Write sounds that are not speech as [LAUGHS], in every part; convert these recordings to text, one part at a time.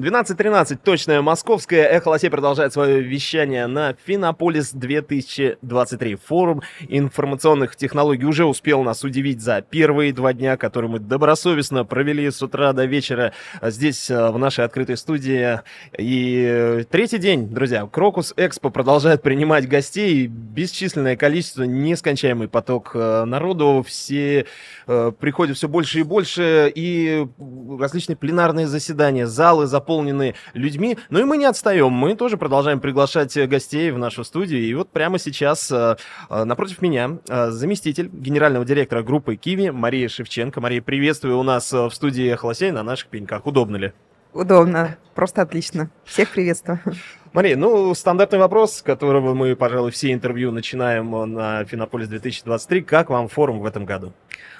12.13, точное московское. Эхо Лосей продолжает свое вещание на Финополис 2023. Форум информационных технологий уже успел нас удивить за первые два дня, которые мы добросовестно провели с утра до вечера здесь, э, в нашей открытой студии. И третий день, друзья, Крокус Экспо продолжает принимать гостей. Бесчисленное количество, нескончаемый поток э, народу. Все э, приходят все больше и больше. И различные пленарные заседания, залы заполнены заполнены людьми. Ну и мы не отстаем, мы тоже продолжаем приглашать гостей в нашу студию. И вот прямо сейчас э, э, напротив меня э, заместитель генерального директора группы Киви Мария Шевченко. Мария, приветствую у нас в студии Холосей на наших пеньках. Удобно ли? Удобно, просто отлично. Всех приветствую. Мария, ну, стандартный вопрос, с которого мы, пожалуй, все интервью начинаем на Финополис 2023. Как вам форум в этом году?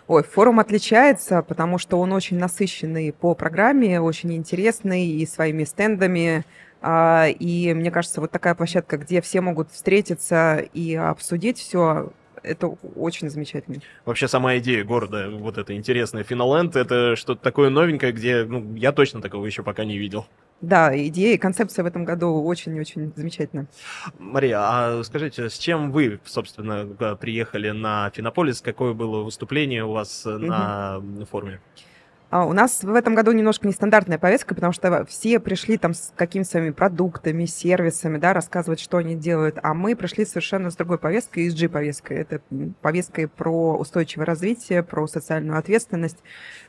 Ой, форум отличается, потому что он очень насыщенный по программе, очень интересный и своими стендами. А, и мне кажется, вот такая площадка, где все могут встретиться и обсудить все, это очень замечательно. Вообще сама идея города, вот это интересное Финоленд, это что-то такое новенькое, где ну, я точно такого еще пока не видел. Да, идея и концепция в этом году очень-очень замечательная. Мария, а скажите, с чем вы, собственно, приехали на Финополис? Какое было выступление у вас угу. на форуме? А у нас в этом году немножко нестандартная повестка, потому что все пришли там с какими-то своими продуктами, сервисами, да, рассказывать, что они делают, а мы пришли совершенно с другой повесткой, ESG-повесткой. Это повесткой про устойчивое развитие, про социальную ответственность.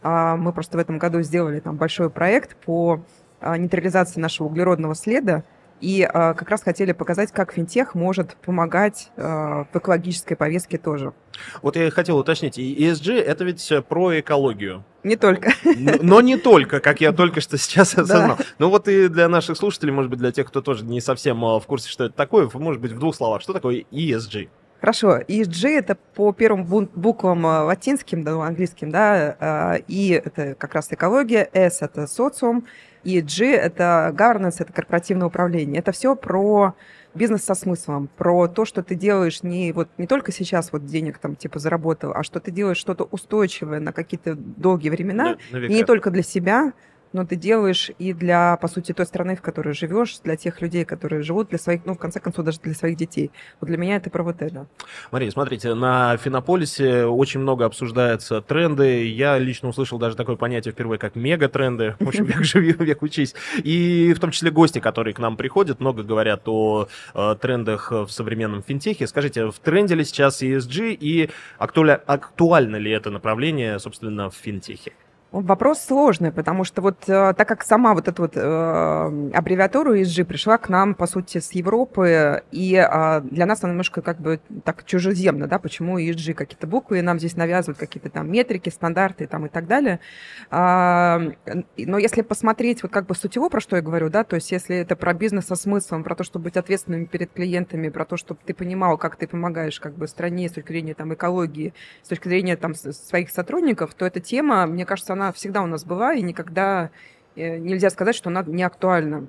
А, мы просто в этом году сделали там большой проект по а, нейтрализации нашего углеродного следа, и а, как раз хотели показать, как финтех может помогать а, в экологической повестке тоже. Вот я хотел уточнить, ESG это ведь про экологию. Не только. Но не только, как я только что сейчас осознал. Да. Ну вот и для наших слушателей, может быть, для тех, кто тоже не совсем в курсе, что это такое, может быть, в двух словах, что такое ESG? Хорошо. ESG это по первым буквам латинским, да, английским, да, И это как раз экология, S это социум, и G — это governance, это корпоративное управление. Это все про бизнес со смыслом, про то, что ты делаешь не, вот, не только сейчас вот денег там типа заработал, а что ты делаешь что-то устойчивое на какие-то долгие времена, на, на и не только для себя, но ты делаешь и для, по сути, той страны, в которой живешь, для тех людей, которые живут, для своих, ну, в конце концов, даже для своих детей. Вот для меня это про вот это. Мария, смотрите, на Финополисе очень много обсуждаются тренды. Я лично услышал даже такое понятие впервые, как мегатренды. В общем, [LAUGHS] век живи, век учись. И в том числе гости, которые к нам приходят, много говорят о э, трендах в современном финтехе. Скажите, в тренде ли сейчас ESG и актуально ли это направление, собственно, в финтехе? Вопрос сложный, потому что вот э, так как сама вот эта вот э, аббревиатура ESG пришла к нам, по сути, с Европы, и э, для нас она немножко как бы так чужеземно, да, почему ESG какие-то буквы, нам здесь навязывают какие-то там метрики, стандарты там и так далее. А, но если посмотреть вот как бы сутево, про что я говорю, да, то есть если это про бизнес со смыслом, про то, чтобы быть ответственными перед клиентами, про то, чтобы ты понимал, как ты помогаешь как бы стране с точки зрения там экологии, с точки зрения там своих сотрудников, то эта тема, мне кажется, она она всегда у нас была, и никогда э, нельзя сказать, что она не актуальна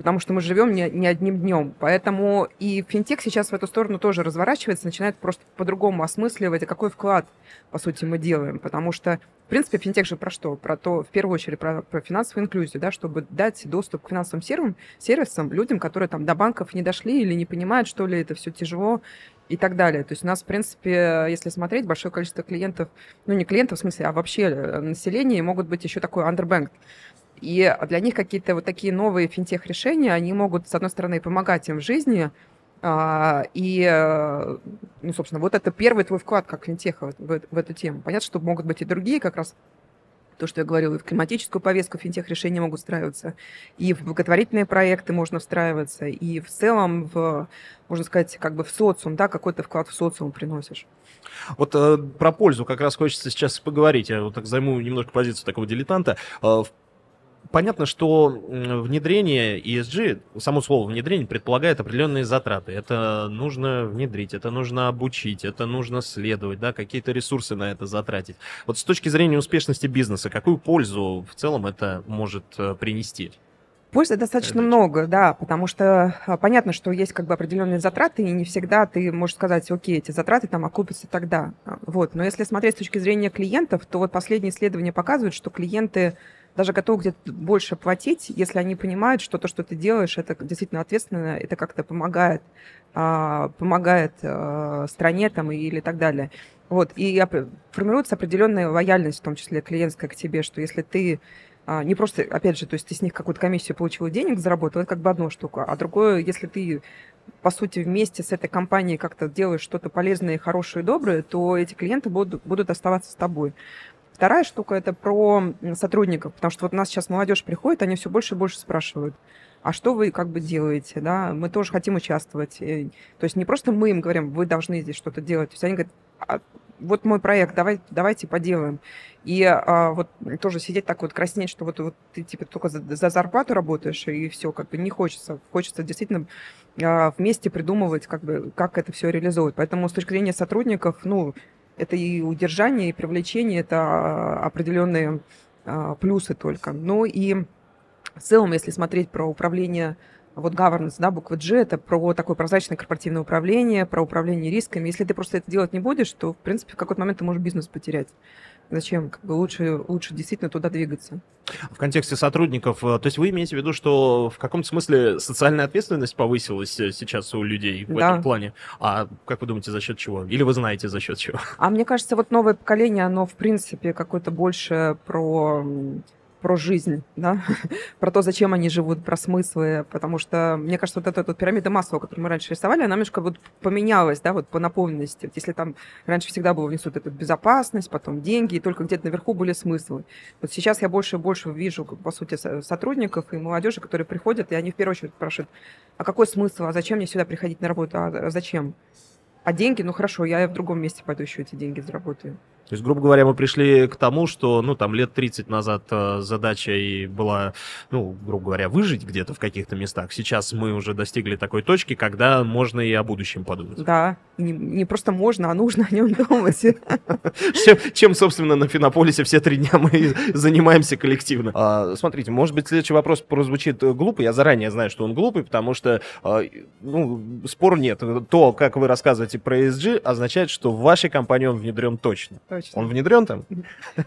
потому что мы живем не, не одним днем. Поэтому и финтех сейчас в эту сторону тоже разворачивается, начинает просто по-другому осмысливать, а какой вклад, по сути, мы делаем. Потому что, в принципе, финтех же про что? Про то, в первую очередь, про, про финансовую инклюзию, да, чтобы дать доступ к финансовым сервисам, сервисам людям, которые там до банков не дошли или не понимают, что ли это все тяжело и так далее. То есть у нас, в принципе, если смотреть, большое количество клиентов, ну не клиентов в смысле, а вообще э, населения могут быть еще такой underbanked. И для них какие-то вот такие новые финтех-решения, они могут, с одной стороны, помогать им в жизни, а, и, э, ну, собственно, вот это первый твой вклад как финтеха в, в эту тему. Понятно, что могут быть и другие, как раз то, что я говорила, и в климатическую повестку финтех-решения могут встраиваться, и в благотворительные проекты можно встраиваться, и в целом, в, можно сказать, как бы в социум, да, какой-то вклад в социум приносишь. Вот э, про пользу как раз хочется сейчас поговорить. Я вот так займу немножко позицию такого дилетанта. Э, понятно, что внедрение ESG, само слово внедрение предполагает определенные затраты. Это нужно внедрить, это нужно обучить, это нужно следовать, да, какие-то ресурсы на это затратить. Вот с точки зрения успешности бизнеса, какую пользу в целом это может э, принести? Пользы достаточно Задача. много, да, потому что а, понятно, что есть как бы определенные затраты, и не всегда ты можешь сказать, окей, эти затраты там окупятся тогда. Вот. Но если смотреть с точки зрения клиентов, то вот последние исследования показывают, что клиенты даже готовы где-то больше платить, если они понимают, что то, что ты делаешь, это действительно ответственно, это как-то помогает, а, помогает а, стране там или так далее. Вот. И формируется определенная лояльность, в том числе клиентская к тебе, что если ты а, не просто, опять же, то есть ты с них какую-то комиссию получила денег, заработал, это как бы одна штука. А другое, если ты, по сути, вместе с этой компанией как-то делаешь что-то полезное, хорошее и доброе, то эти клиенты будут, будут оставаться с тобой. Вторая штука это про сотрудников, потому что вот у нас сейчас молодежь приходит, они все больше и больше спрашивают, а что вы как бы делаете, да, мы тоже хотим участвовать. То есть не просто мы им говорим, вы должны здесь что-то делать, то есть они говорят, «А, вот мой проект, давай, давайте поделаем. И а, вот тоже сидеть так вот краснеть, что вот, вот ты типа только за, за зарплату работаешь, и все, как бы не хочется. Хочется действительно а, вместе придумывать, как бы, как это все реализовывать. Поэтому с точки зрения сотрудников, ну, это и удержание, и привлечение, это а, определенные а, плюсы только. Ну и в целом, если смотреть про управление вот governance, да, буква G, это про такое прозрачное корпоративное управление, про управление рисками. Если ты просто это делать не будешь, то, в принципе, в какой-то момент ты можешь бизнес потерять. Зачем? Как бы лучше, лучше действительно туда двигаться. В контексте сотрудников, э, то есть вы имеете в виду, что в каком-то смысле социальная ответственность повысилась э, сейчас у людей в Да. этом плане? А как вы думаете, за счет чего? Или вы знаете, за счет чего? А мне кажется, вот новое поколение, оно, в принципе, какое-то больше про, про жизнь, да, [LAUGHS] про то, зачем они живут, про смыслы, потому что, мне кажется, вот эта вот пирамида Маслоу, которую мы раньше рисовали, она немножко вот поменялась, да, вот по наполненности. Вот если там раньше всегда было внесут эту безопасность, потом деньги, и только где-то наверху были смыслы. Вот сейчас я больше и больше вижу, по сути, со- сотрудников и молодежи, которые приходят, и они в первую очередь спрашивают, а какой смысл, а зачем мне сюда приходить на работу, а зачем? А деньги, ну хорошо, я в другом месте пойду еще эти деньги заработаю. То есть, грубо говоря, мы пришли к тому, что, ну, там, лет 30 назад э, задача и была, ну, грубо говоря, выжить где-то в каких-то местах. Сейчас мы уже достигли такой точки, когда можно и о будущем подумать. Да, не, не просто можно, а нужно о нем думать. [LAUGHS] Чем, собственно, на Финополисе все три дня мы [LAUGHS] занимаемся коллективно. А, смотрите, может быть, следующий вопрос прозвучит э, глупо. Я заранее знаю, что он глупый, потому что, а, ну, спору нет. То, как вы рассказываете про ESG, означает, что в вашей компании он внедрен точно. Точно. Он внедрен там?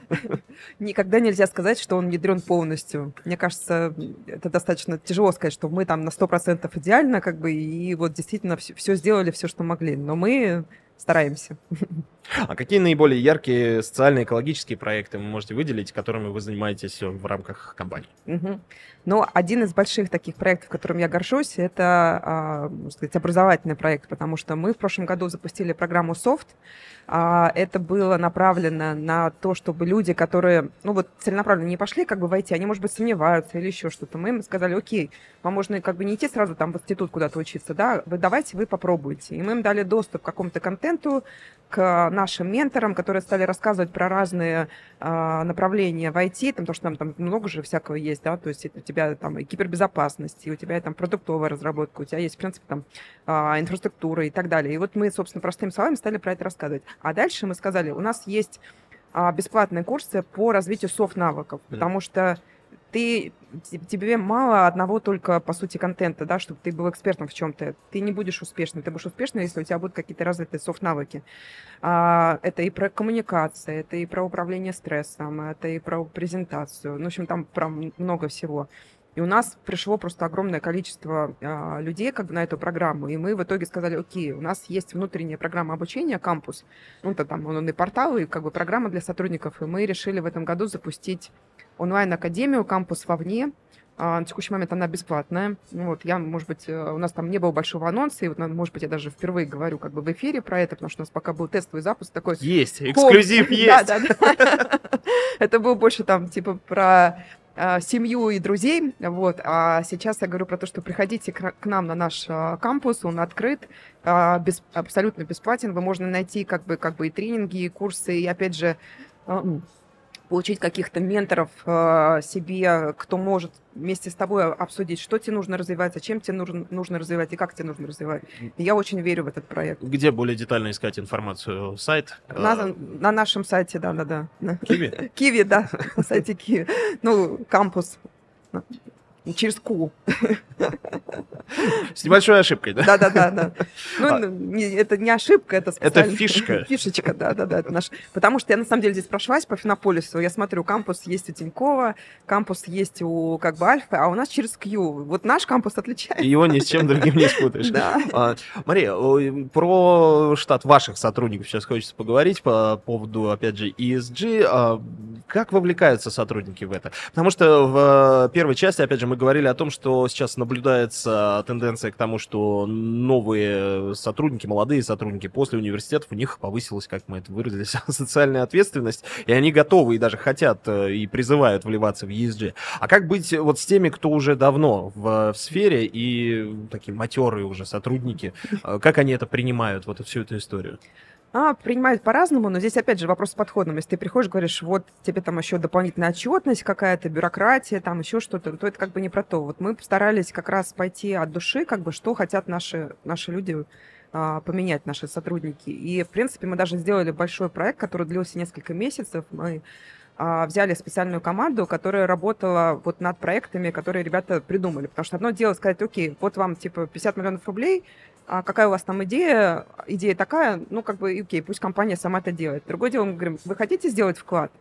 [LAUGHS] Никогда нельзя сказать, что он внедрен полностью. Мне кажется, это достаточно тяжело сказать, что мы там на 100% идеально, как бы, и вот действительно все, сделали, все, что могли. Но мы стараемся. [LAUGHS] А какие наиболее яркие социальные экологические проекты вы можете выделить, которыми вы занимаетесь в рамках компании? Мгм. Но один из больших таких проектов, которым я горжусь, это, а, можно сказать, образовательный проект, потому что мы в прошлом году запустили программу SOFT. А, Это было направлено на то, чтобы люди, которые, ну вот целенаправленно не пошли как бы войти, они, может быть, сомневаются или еще что-то. Мы им сказали, окей, вам можно как бы не идти сразу там в институт куда-то учиться, да, вы давайте, вы попробуйте. И мы им дали доступ к какому-то контенту, к нашим менторам, которые стали рассказывать про разные а, направления в IT, там, потому что там, там много же всякого есть, да, то есть у тебя там и кибербезопасность, и у тебя там продуктовая разработка, у тебя есть, в принципе, там а, инфраструктура и так далее. И вот мы, собственно, простыми словами стали про это рассказывать. А дальше мы сказали, у нас есть а, бесплатные курсы по развитию софт-навыков, потому что ты, те- тебе мало одного только, по сути, контента, да, чтобы ты был экспертом в чем-то. Ты не будешь успешным. Ты будешь успешным, если у тебя будут какие-то развитые софт-навыки. А, это и про коммуникации, это и про управление стрессом, это и про презентацию. Ну, в общем, там про много всего. И у нас пришло просто огромное количество а, людей как бы на эту программу, и мы в итоге сказали, окей, у нас есть внутренняя программа обучения, кампус, ну, это там он и портал, и как бы программа для сотрудников, и мы решили в этом году запустить онлайн-академию «Кампус вовне». А, На текущий момент она бесплатная. Ну Вот, я, может быть, э, у нас там не было большого анонса, и вот, может быть, я даже впервые говорю как бы в эфире про это, потому что у нас пока был тестовый запуск такой. Есть, эксклюзив [LAUGHS] Да, есть. да, да. [LAUGHS] Это был больше там типа про а, семью и друзей, вот, а сейчас я говорю про то, что приходите к нам на наш а, кампус, он открыт, без- абсолютно бесплатен, вы можно найти как бы, как бы и тренинги, и курсы, и опять же м, получить каких-то менторов а, себе, кто может вместе с тобой обсудить, что тебе нужно развивать, зачем тебе нужно, нужно развивать и как тебе нужно развивать. Я очень верю в этот проект. Где более детально искать информацию? Сайт? На, э, на нашем сайте, да-да-да. Киви? [LAUGHS] Киви, да, на сайте Киви. Ну, кампус. Через Q. С небольшой ошибкой, да? Да-да-да. да. Ну, А. ну, это не ошибка, это Это фишка. [LAUGHS] Фишечка, да-да-да. Потому что я на самом деле здесь прошлась по Финополису, я смотрю, кампус есть у Тинькова, кампус есть у как бы Альфа, а у нас через Q. Вот наш кампус отличается. Его ни с чем другим не спутаешь. [LAUGHS] Да. А, Мария, про штат ваших сотрудников сейчас хочется поговорить по поводу, опять же, ESG. Как вовлекаются сотрудники в это? Потому что в э, первой части, опять же, мы говорили о том, что сейчас наблюдается тенденция к тому, что новые сотрудники, молодые сотрудники после университетов, у них повысилась, как мы это выразились, [LAUGHS] социальная ответственность, и они готовы и даже хотят э, и призывают вливаться в ESG. А как быть вот с теми, кто уже давно в, в сфере и такие матерые уже сотрудники, э, как они это принимают, вот всю эту историю? А, принимают по-разному, но здесь опять же вопрос с подходом. Если ты приходишь, говоришь, вот тебе там еще дополнительная отчетность какая-то, бюрократия, там еще что-то, то это как бы не про то. Вот мы постарались как раз пойти от души, как бы что хотят наши, наши люди а, поменять, наши сотрудники. И, в принципе, мы даже сделали большой проект, который длился несколько месяцев. Мы а, взяли специальную команду, которая работала вот над проектами, которые ребята придумали. Потому что одно дело сказать, окей, вот вам типа 50 миллионов рублей, а какая у вас там идея? Идея такая, ну, как бы, окей, пусть компания сама это делает. Другое дело, мы говорим, вы хотите сделать вклад?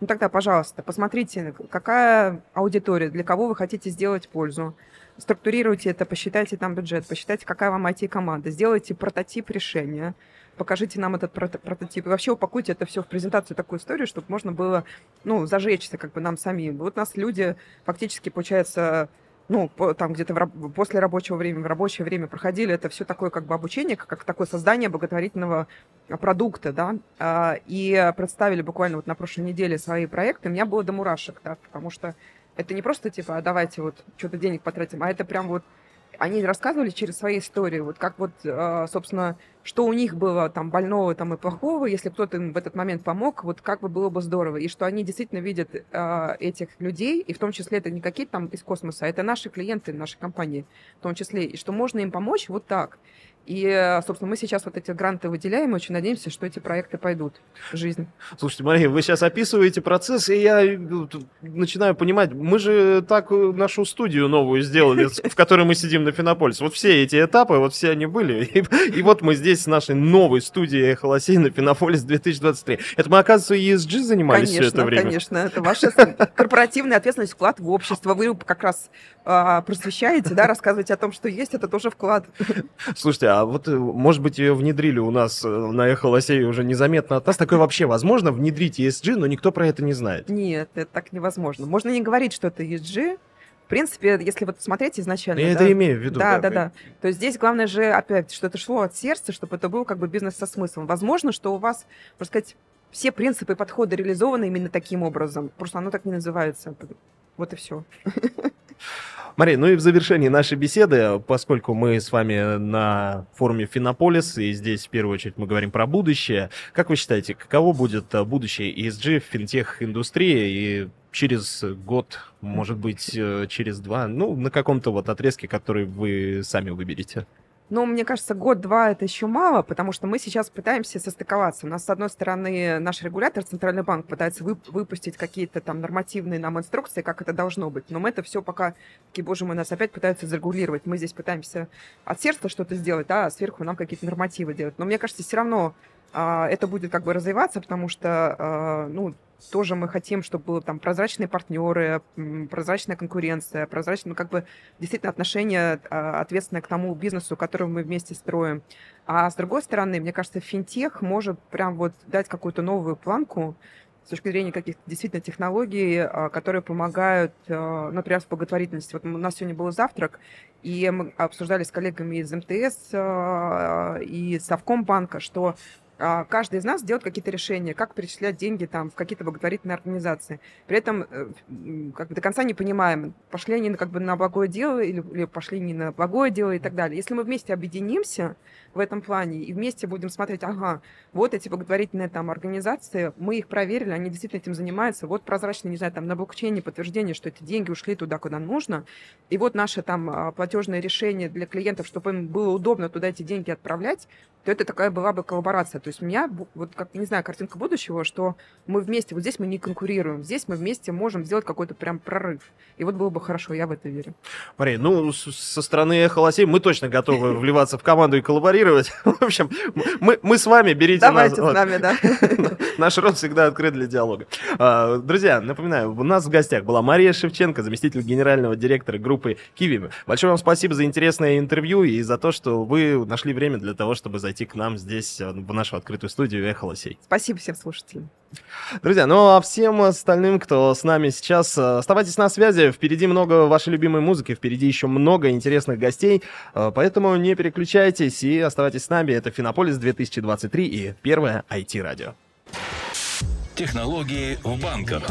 Ну, тогда, пожалуйста, посмотрите, какая аудитория, для кого вы хотите сделать пользу. Структурируйте это, посчитайте там бюджет, посчитайте, какая вам IT-команда, сделайте прототип решения, покажите нам этот прото- прототип. И вообще упакуйте это все в презентацию, такую историю, чтобы можно было, ну, зажечься как бы нам самим. Вот нас люди фактически, получается, ну, там где-то раб- после рабочего времени, в рабочее время проходили это все такое как бы обучение, как, как такое создание благотворительного а, продукта, да, А, и представили буквально вот на прошлой неделе свои проекты, у меня было до мурашек, да, потому что это не просто типа, а давайте вот что-то денег потратим, а это прям вот они рассказывали через свои истории, вот как вот, а, собственно, что у них было там больного там и плохого, если кто-то им в этот момент помог, вот как бы было бы здорово, и что они действительно видят а, этих людей, и в том числе это не какие-то там из космоса, а это наши клиенты нашей компании в том числе, и что можно им помочь вот так. И, э, собственно, мы сейчас вот эти гранты выделяем, и очень надеемся, что эти проекты пойдут в жизнь. Слушайте, Мария, вы сейчас описываете процесс, и я э, начинаю понимать, мы же так э, нашу студию новую сделали, в которой мы сидим на Финополисе. Вот все эти этапы, вот все они были. [LAUGHS] И вот мы здесь с нашей новой студией «Эхо Лосей» на Финополис 2023. Это мы, оказывается, ESG занимались все конечно, это время? конечно, это ваша корпоративная ответственность, вклад в общество. Вы как раз а, просвещаете, да, рассказываете о том, что есть, это тоже вклад. Слушайте, а вот, э, может быть, ее внедрили у нас э, на «Эхо Лосей» уже незаметно от нас. Такое вообще возможно, внедрить ESG, но никто про это не знает. Нет, это так невозможно. Можно не говорить, что это ESG. В принципе, если вот смотреть изначально... Я да, это имею в виду. Да, да, да. То есть здесь главное же опять, что это шло от сердца, чтобы это был как бы бизнес со смыслом. Возможно, что у вас, можно сказать, все принципы подхода реализованы именно таким образом. Просто оно так не называется. Вот и все. [LAUGHS] Мария, ну и в завершении нашей беседы, поскольку мы с вами на форуме Финополис, и здесь в первую очередь мы говорим про будущее, как вы считаете, каково будет э, будущее ESG в финтех-индустрии и через год, может быть, э, через два, ну, на каком-то вот отрезке, который вы сами выберете? Но мне кажется, год-два это еще мало, потому что мы сейчас пытаемся состыковаться. У нас, с одной стороны, наш регулятор, Центральный банк, пытается вып- выпустить какие-то там нормативные нам инструкции, как это должно быть. Но мы это все пока, такие, боже мой, нас опять пытаются зарегулировать. Мы здесь пытаемся от сердца что-то сделать, а сверху нам какие-то нормативы делать. Но мне кажется, все равно это будет как бы развиваться, потому что, а, ну, тоже мы хотим, чтобы там прозрачные партнеры, прозрачная конкуренция, прозрачное, ну, как бы действительно отношение а, ответственное к тому бизнесу, который мы вместе строим. А с другой стороны, мне кажется, финтех может прям вот дать какую-то новую планку с точки зрения каких-то действительно технологий, а, которые помогают, а, например, в благотворительности. Вот у нас сегодня был завтрак, и мы обсуждали с коллегами из МТС а, и Совкомбанка, что а, каждый из нас делает какие-то решения, как перечислять деньги там в какие-то благотворительные организации. При этом э, как бы до конца не понимаем, пошли они как бы на благое дело или, или пошли не на благое дело и так далее. Если мы вместе объединимся, в этом плане, и вместе будем смотреть, ага, вот эти благотворительные там организации, мы их проверили, они действительно этим занимаются, вот прозрачно, не знаю, там на блокчейне подтверждение, что эти деньги ушли туда, куда нужно, и вот наше там а, платежное решение для клиентов, чтобы им было удобно туда эти деньги отправлять, то это такая была бы коллаборация. То есть у меня, вот как, не знаю, картинка будущего, что мы вместе, вот здесь мы не конкурируем, здесь мы вместе можем сделать какой-то прям прорыв. И вот было бы хорошо, я в это верю. Мария, ну, со стороны Эхо Лосей мы точно готовы [LAUGHS] вливаться в команду и коллаборировать. [LAUGHS] В общем, мы, мы с вами, берите Давайте нас. с нами, да. [LAUGHS] Наш рот всегда открыт для диалога. А, друзья, напоминаю, у нас в гостях была Мария Шевченко, заместитель генерального директора группы Киви. Большое вам спасибо за интересное интервью и за то, что вы нашли время для того, чтобы зайти к нам здесь, э, в нашу открытую студию Эхо Лосей. Спасибо всем слушателям. Друзья, ну а всем остальным, кто с нами сейчас, э, оставайтесь на связи. Впереди много вашей любимой музыки, впереди еще много интересных гостей. Э, поэтому не переключайтесь и оставайтесь с нами. Это Финополис 2023 и первое IT-радио. Технологии в банках.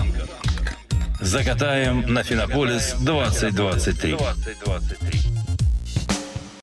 Закатаем на Финополис 2023. 2023.